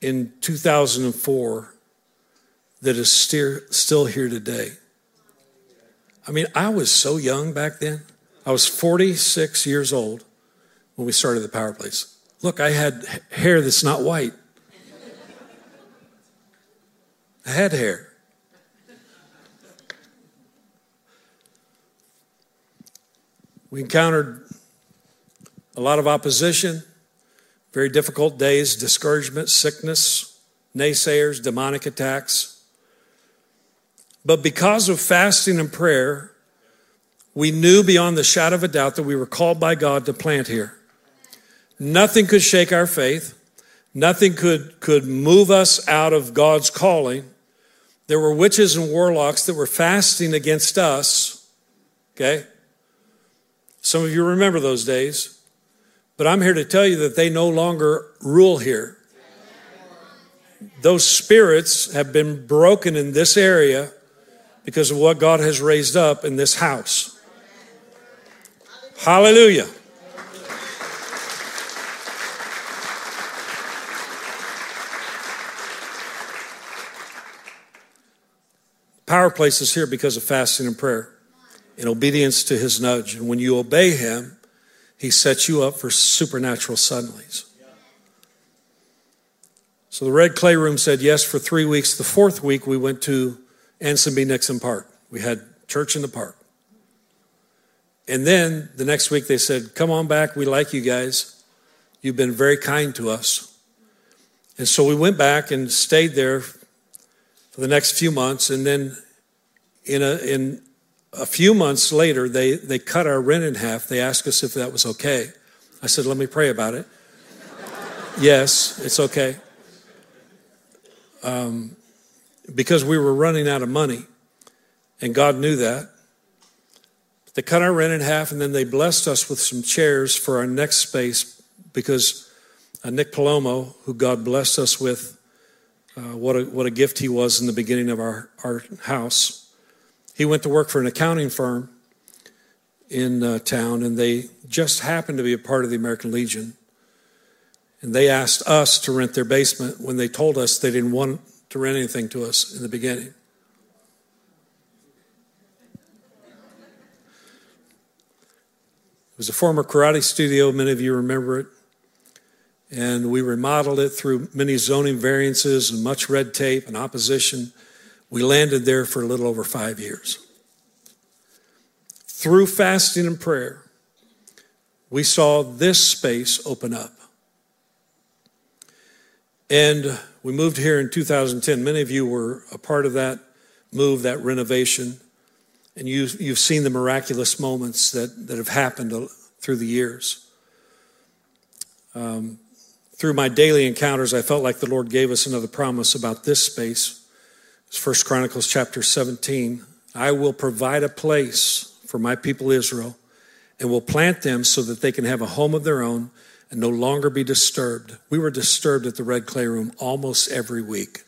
in 2004 that is still here today. I mean, I was so young back then. I was 46 years old when we started the Power Place. Look, I had hair that's not white. I had hair. We encountered a lot of opposition, very difficult days, discouragement, sickness, naysayers, demonic attacks. But because of fasting and prayer, we knew beyond the shadow of a doubt that we were called by God to plant here. Nothing could shake our faith. Nothing could, could move us out of God's calling. There were witches and warlocks that were fasting against us. Okay? Some of you remember those days. But I'm here to tell you that they no longer rule here. Those spirits have been broken in this area because of what God has raised up in this house. Hallelujah. Power place is here because of fasting and prayer in obedience to his nudge. And when you obey him, he sets you up for supernatural suddenlies. So the Red Clay Room said yes for three weeks. The fourth week, we went to Anson B. Nixon Park. We had church in the park. And then the next week, they said, Come on back. We like you guys. You've been very kind to us. And so we went back and stayed there for the next few months. And then in, a, in a few months later, they, they cut our rent in half. They asked us if that was okay. I said, let me pray about it. yes, it's okay. Um, because we were running out of money, and God knew that. They cut our rent in half, and then they blessed us with some chairs for our next space because uh, Nick Palomo, who God blessed us with, uh, what, a, what a gift he was in the beginning of our, our house he went to work for an accounting firm in uh, town, and they just happened to be a part of the American Legion. And they asked us to rent their basement when they told us they didn't want to rent anything to us in the beginning. It was a former karate studio, many of you remember it. And we remodeled it through many zoning variances and much red tape and opposition. We landed there for a little over five years. Through fasting and prayer, we saw this space open up. And we moved here in 2010. Many of you were a part of that move, that renovation, and you, you've seen the miraculous moments that, that have happened through the years. Um, through my daily encounters, I felt like the Lord gave us another promise about this space. First Chronicles chapter 17. I will provide a place for my people Israel and will plant them so that they can have a home of their own and no longer be disturbed. We were disturbed at the Red Clay Room almost every week.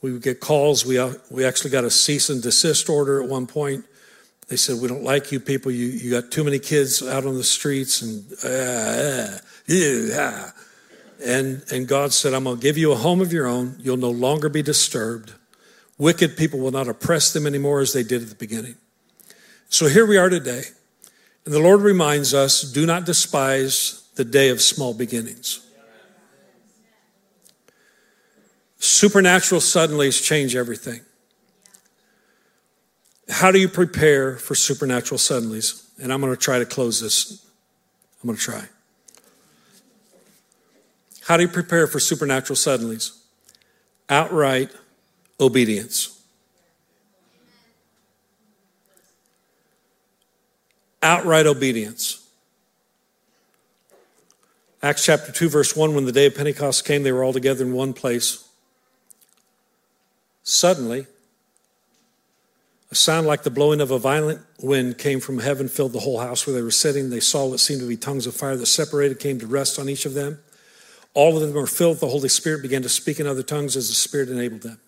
We would get calls. We, uh, we actually got a cease and desist order at one point. They said, We don't like you people. You, you got too many kids out on the streets. And, uh, uh, yeah. and, and God said, I'm going to give you a home of your own. You'll no longer be disturbed. Wicked people will not oppress them anymore as they did at the beginning. So here we are today. And the Lord reminds us do not despise the day of small beginnings. Supernatural suddenlies change everything. How do you prepare for supernatural suddenlies? And I'm going to try to close this. I'm going to try. How do you prepare for supernatural suddenlies? Outright obedience. Outright obedience. Acts chapter 2, verse 1 when the day of Pentecost came, they were all together in one place. Suddenly, a sound like the blowing of a violent wind came from heaven, filled the whole house where they were sitting. They saw what seemed to be tongues of fire that separated, came to rest on each of them. All of them were filled with the Holy Spirit, began to speak in other tongues as the Spirit enabled them.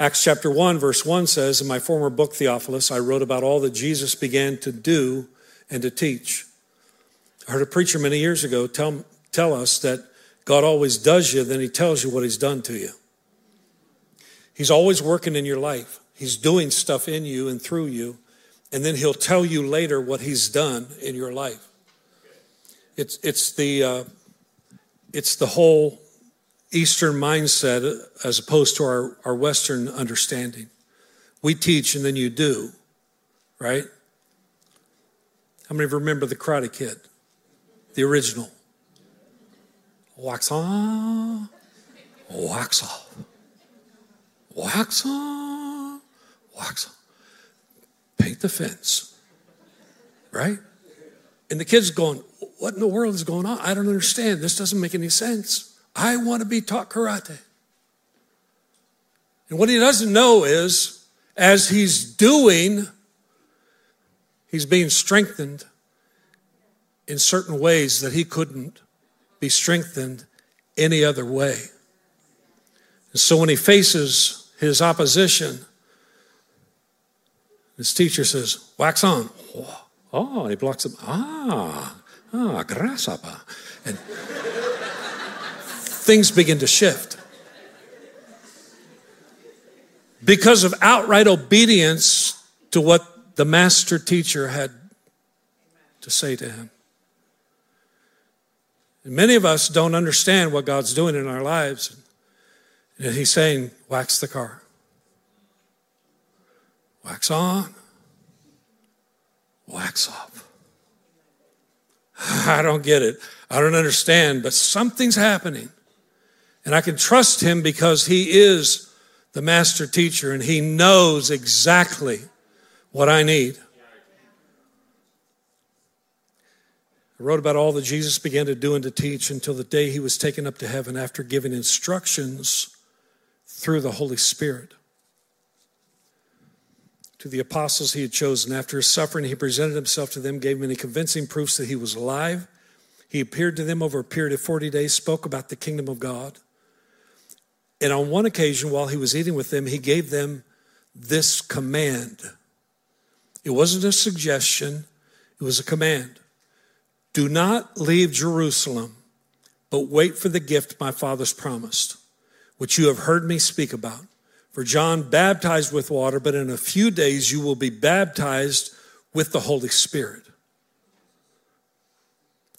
Acts chapter 1, verse 1 says, In my former book, Theophilus, I wrote about all that Jesus began to do and to teach I heard a preacher many years ago tell, tell us that God always does you, then he tells you what he's done to you. He's always working in your life. He's doing stuff in you and through you, and then he'll tell you later what he's done in your life. It's, it's, the, uh, it's the whole Eastern mindset as opposed to our, our Western understanding. We teach and then you do, right? How many remember the Karate Kid? the original. Wax on, wax off. Wax on, wax off. Paint the fence. Right? And the kid's going, What in the world is going on? I don't understand. This doesn't make any sense. I want to be taught karate. And what he doesn't know is, as he's doing, he's being strengthened in certain ways that he couldn't be strengthened any other way. And so when he faces his opposition, his teacher says, Wax on. Oh, and he blocks him. Ah, ah, grasshopper. And things begin to shift. Because of outright obedience to what the master teacher had to say to him. And many of us don't understand what God's doing in our lives. And He's saying, wax the car. Wax on. Wax off. I don't get it. I don't understand, but something's happening. And I can trust Him because He is the master teacher and He knows exactly what I need. I wrote about all that Jesus began to do and to teach until the day he was taken up to heaven after giving instructions through the Holy Spirit. To the apostles he had chosen, after his suffering, he presented himself to them, gave many convincing proofs that he was alive. He appeared to them over a period of 40 days, spoke about the kingdom of God. And on one occasion, while he was eating with them, he gave them this command. It wasn't a suggestion, it was a command. Do not leave Jerusalem, but wait for the gift my father's promised, which you have heard me speak about. For John baptized with water, but in a few days you will be baptized with the Holy Spirit.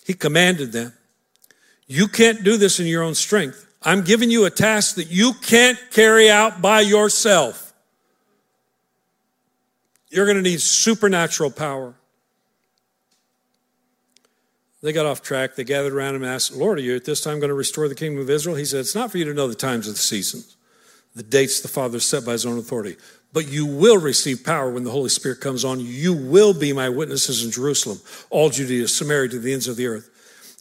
He commanded them, You can't do this in your own strength. I'm giving you a task that you can't carry out by yourself. You're going to need supernatural power. They got off track. They gathered around him and asked, Lord, are you at this time going to restore the kingdom of Israel? He said, It's not for you to know the times of the seasons, the dates the Father set by his own authority. But you will receive power when the Holy Spirit comes on you. Will be my witnesses in Jerusalem, all Judea, Samaria, to the ends of the earth.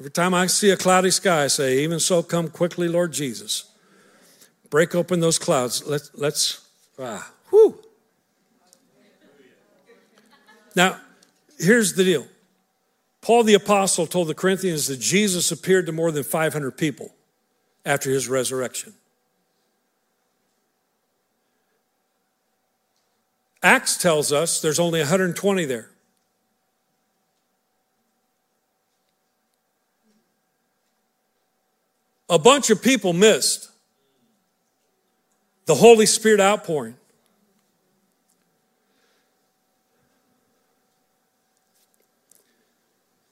Every time I see a cloudy sky, I say, Even so, come quickly, Lord Jesus. Break open those clouds. Let's, let's, ah, whew. Now, here's the deal Paul the Apostle told the Corinthians that Jesus appeared to more than 500 people after his resurrection. Acts tells us there's only 120 there. A bunch of people missed the Holy Spirit outpouring.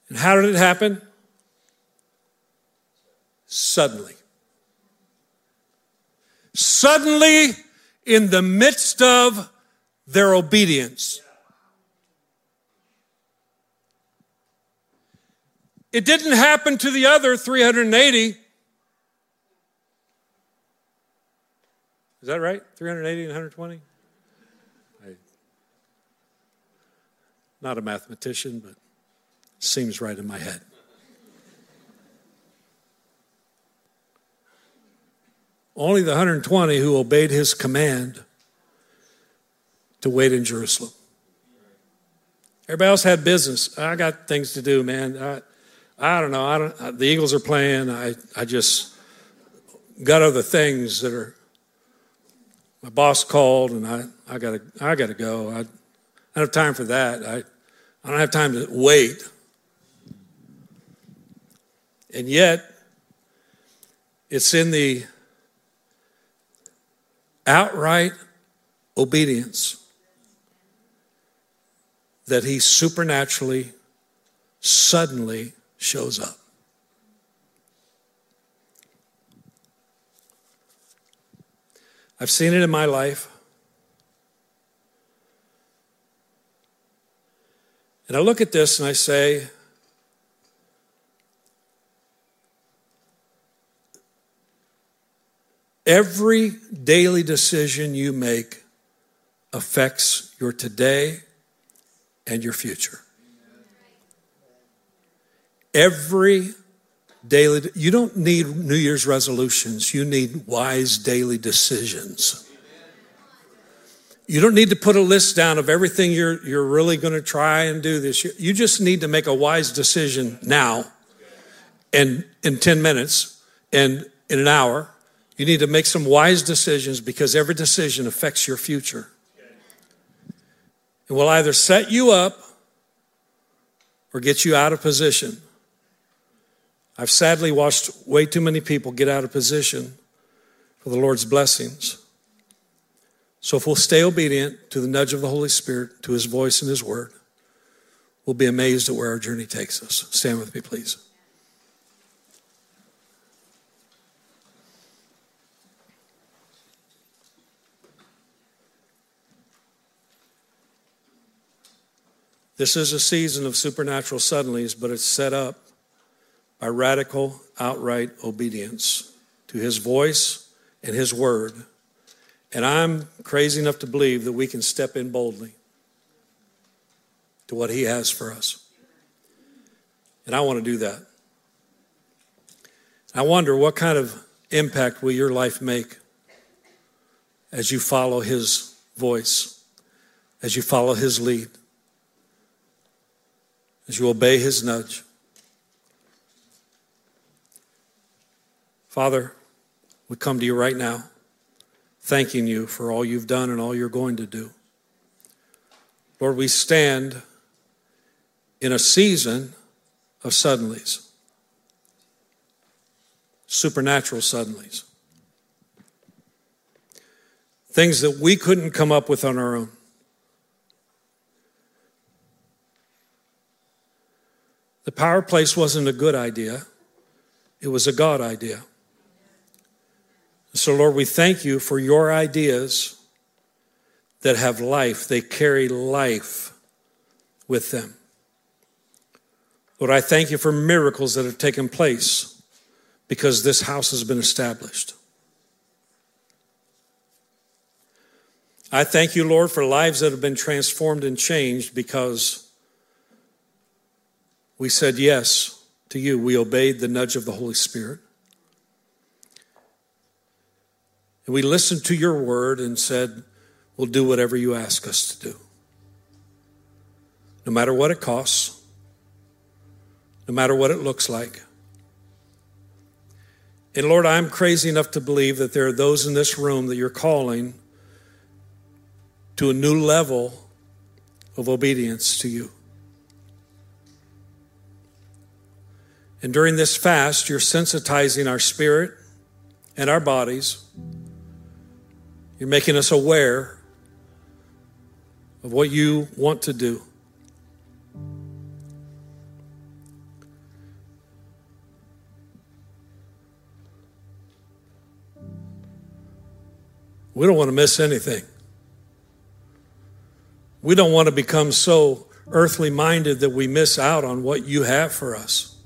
And how did it happen? Suddenly. Suddenly, in the midst of their obedience. It didn't happen to the other 380. Is that right? 380 and 120? I, not a mathematician, but seems right in my head. Only the 120 who obeyed his command to wait in Jerusalem. Everybody else had business. I got things to do, man. I, I don't know. I don't, the Eagles are playing. I, I just got other things that are my boss called and I, I gotta I gotta go. I, I don't have time for that. I, I don't have time to wait. And yet, it's in the outright obedience that he supernaturally, suddenly shows up. I've seen it in my life. And I look at this and I say, every daily decision you make affects your today and your future. Every daily you don't need new year's resolutions. You need wise daily decisions. You don't need to put a list down of everything you're, you're really going to try and do this year. You just need to make a wise decision now and in 10 minutes and in an hour. You need to make some wise decisions because every decision affects your future. It will either set you up or get you out of position I've sadly watched way too many people get out of position for the Lord's blessings. So if we'll stay obedient to the nudge of the Holy Spirit, to his voice and his word, we'll be amazed at where our journey takes us. Stand with me, please. This is a season of supernatural suddenlies, but it's set up by radical, outright obedience to his voice and his word. And I'm crazy enough to believe that we can step in boldly to what he has for us. And I want to do that. I wonder what kind of impact will your life make as you follow his voice, as you follow his lead, as you obey his nudge. Father, we come to you right now, thanking you for all you've done and all you're going to do. Lord, we stand in a season of suddenlies, supernatural suddenlies, things that we couldn't come up with on our own. The power place wasn't a good idea, it was a God idea. So, Lord, we thank you for your ideas that have life, they carry life with them. Lord, I thank you for miracles that have taken place because this house has been established. I thank you, Lord, for lives that have been transformed and changed because we said yes to you. We obeyed the nudge of the Holy Spirit. And we listened to your word and said, We'll do whatever you ask us to do. No matter what it costs, no matter what it looks like. And Lord, I'm crazy enough to believe that there are those in this room that you're calling to a new level of obedience to you. And during this fast, you're sensitizing our spirit and our bodies. You're making us aware of what you want to do. We don't want to miss anything. We don't want to become so earthly minded that we miss out on what you have for us.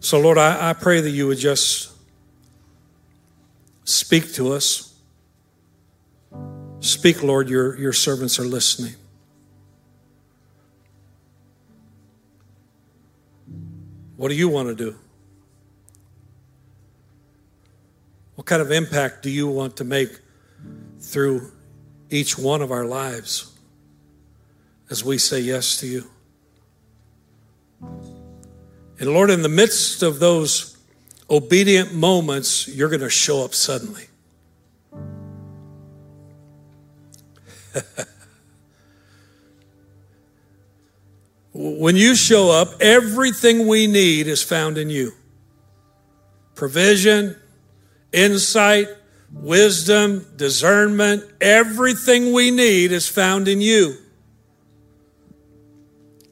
So, Lord, I, I pray that you would just speak to us. Speak, Lord, your, your servants are listening. What do you want to do? What kind of impact do you want to make through each one of our lives as we say yes to you? And Lord, in the midst of those obedient moments, you're going to show up suddenly. when you show up, everything we need is found in you provision, insight, wisdom, discernment, everything we need is found in you.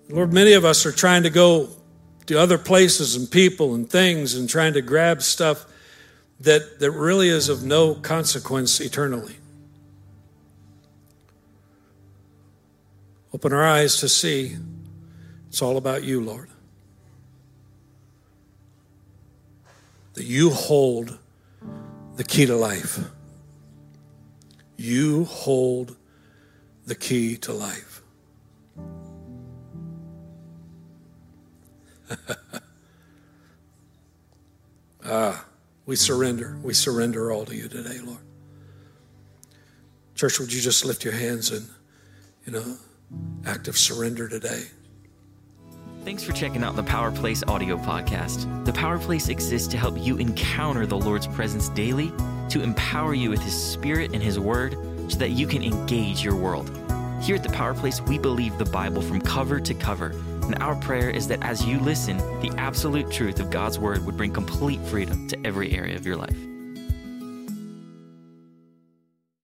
Lord, many of us are trying to go to other places and people and things and trying to grab stuff that, that really is of no consequence eternally. Open our eyes to see it's all about you, Lord. That you hold the key to life. You hold the key to life. Ah, we surrender. We surrender all to you today, Lord. Church, would you just lift your hands and, you know, act of surrender today? Thanks for checking out the Power Place audio podcast. The Power Place exists to help you encounter the Lord's presence daily, to empower you with His Spirit and His Word, so that you can engage your world. Here at the Power Place, we believe the Bible from cover to cover and our prayer is that as you listen, the absolute truth of God's word would bring complete freedom to every area of your life.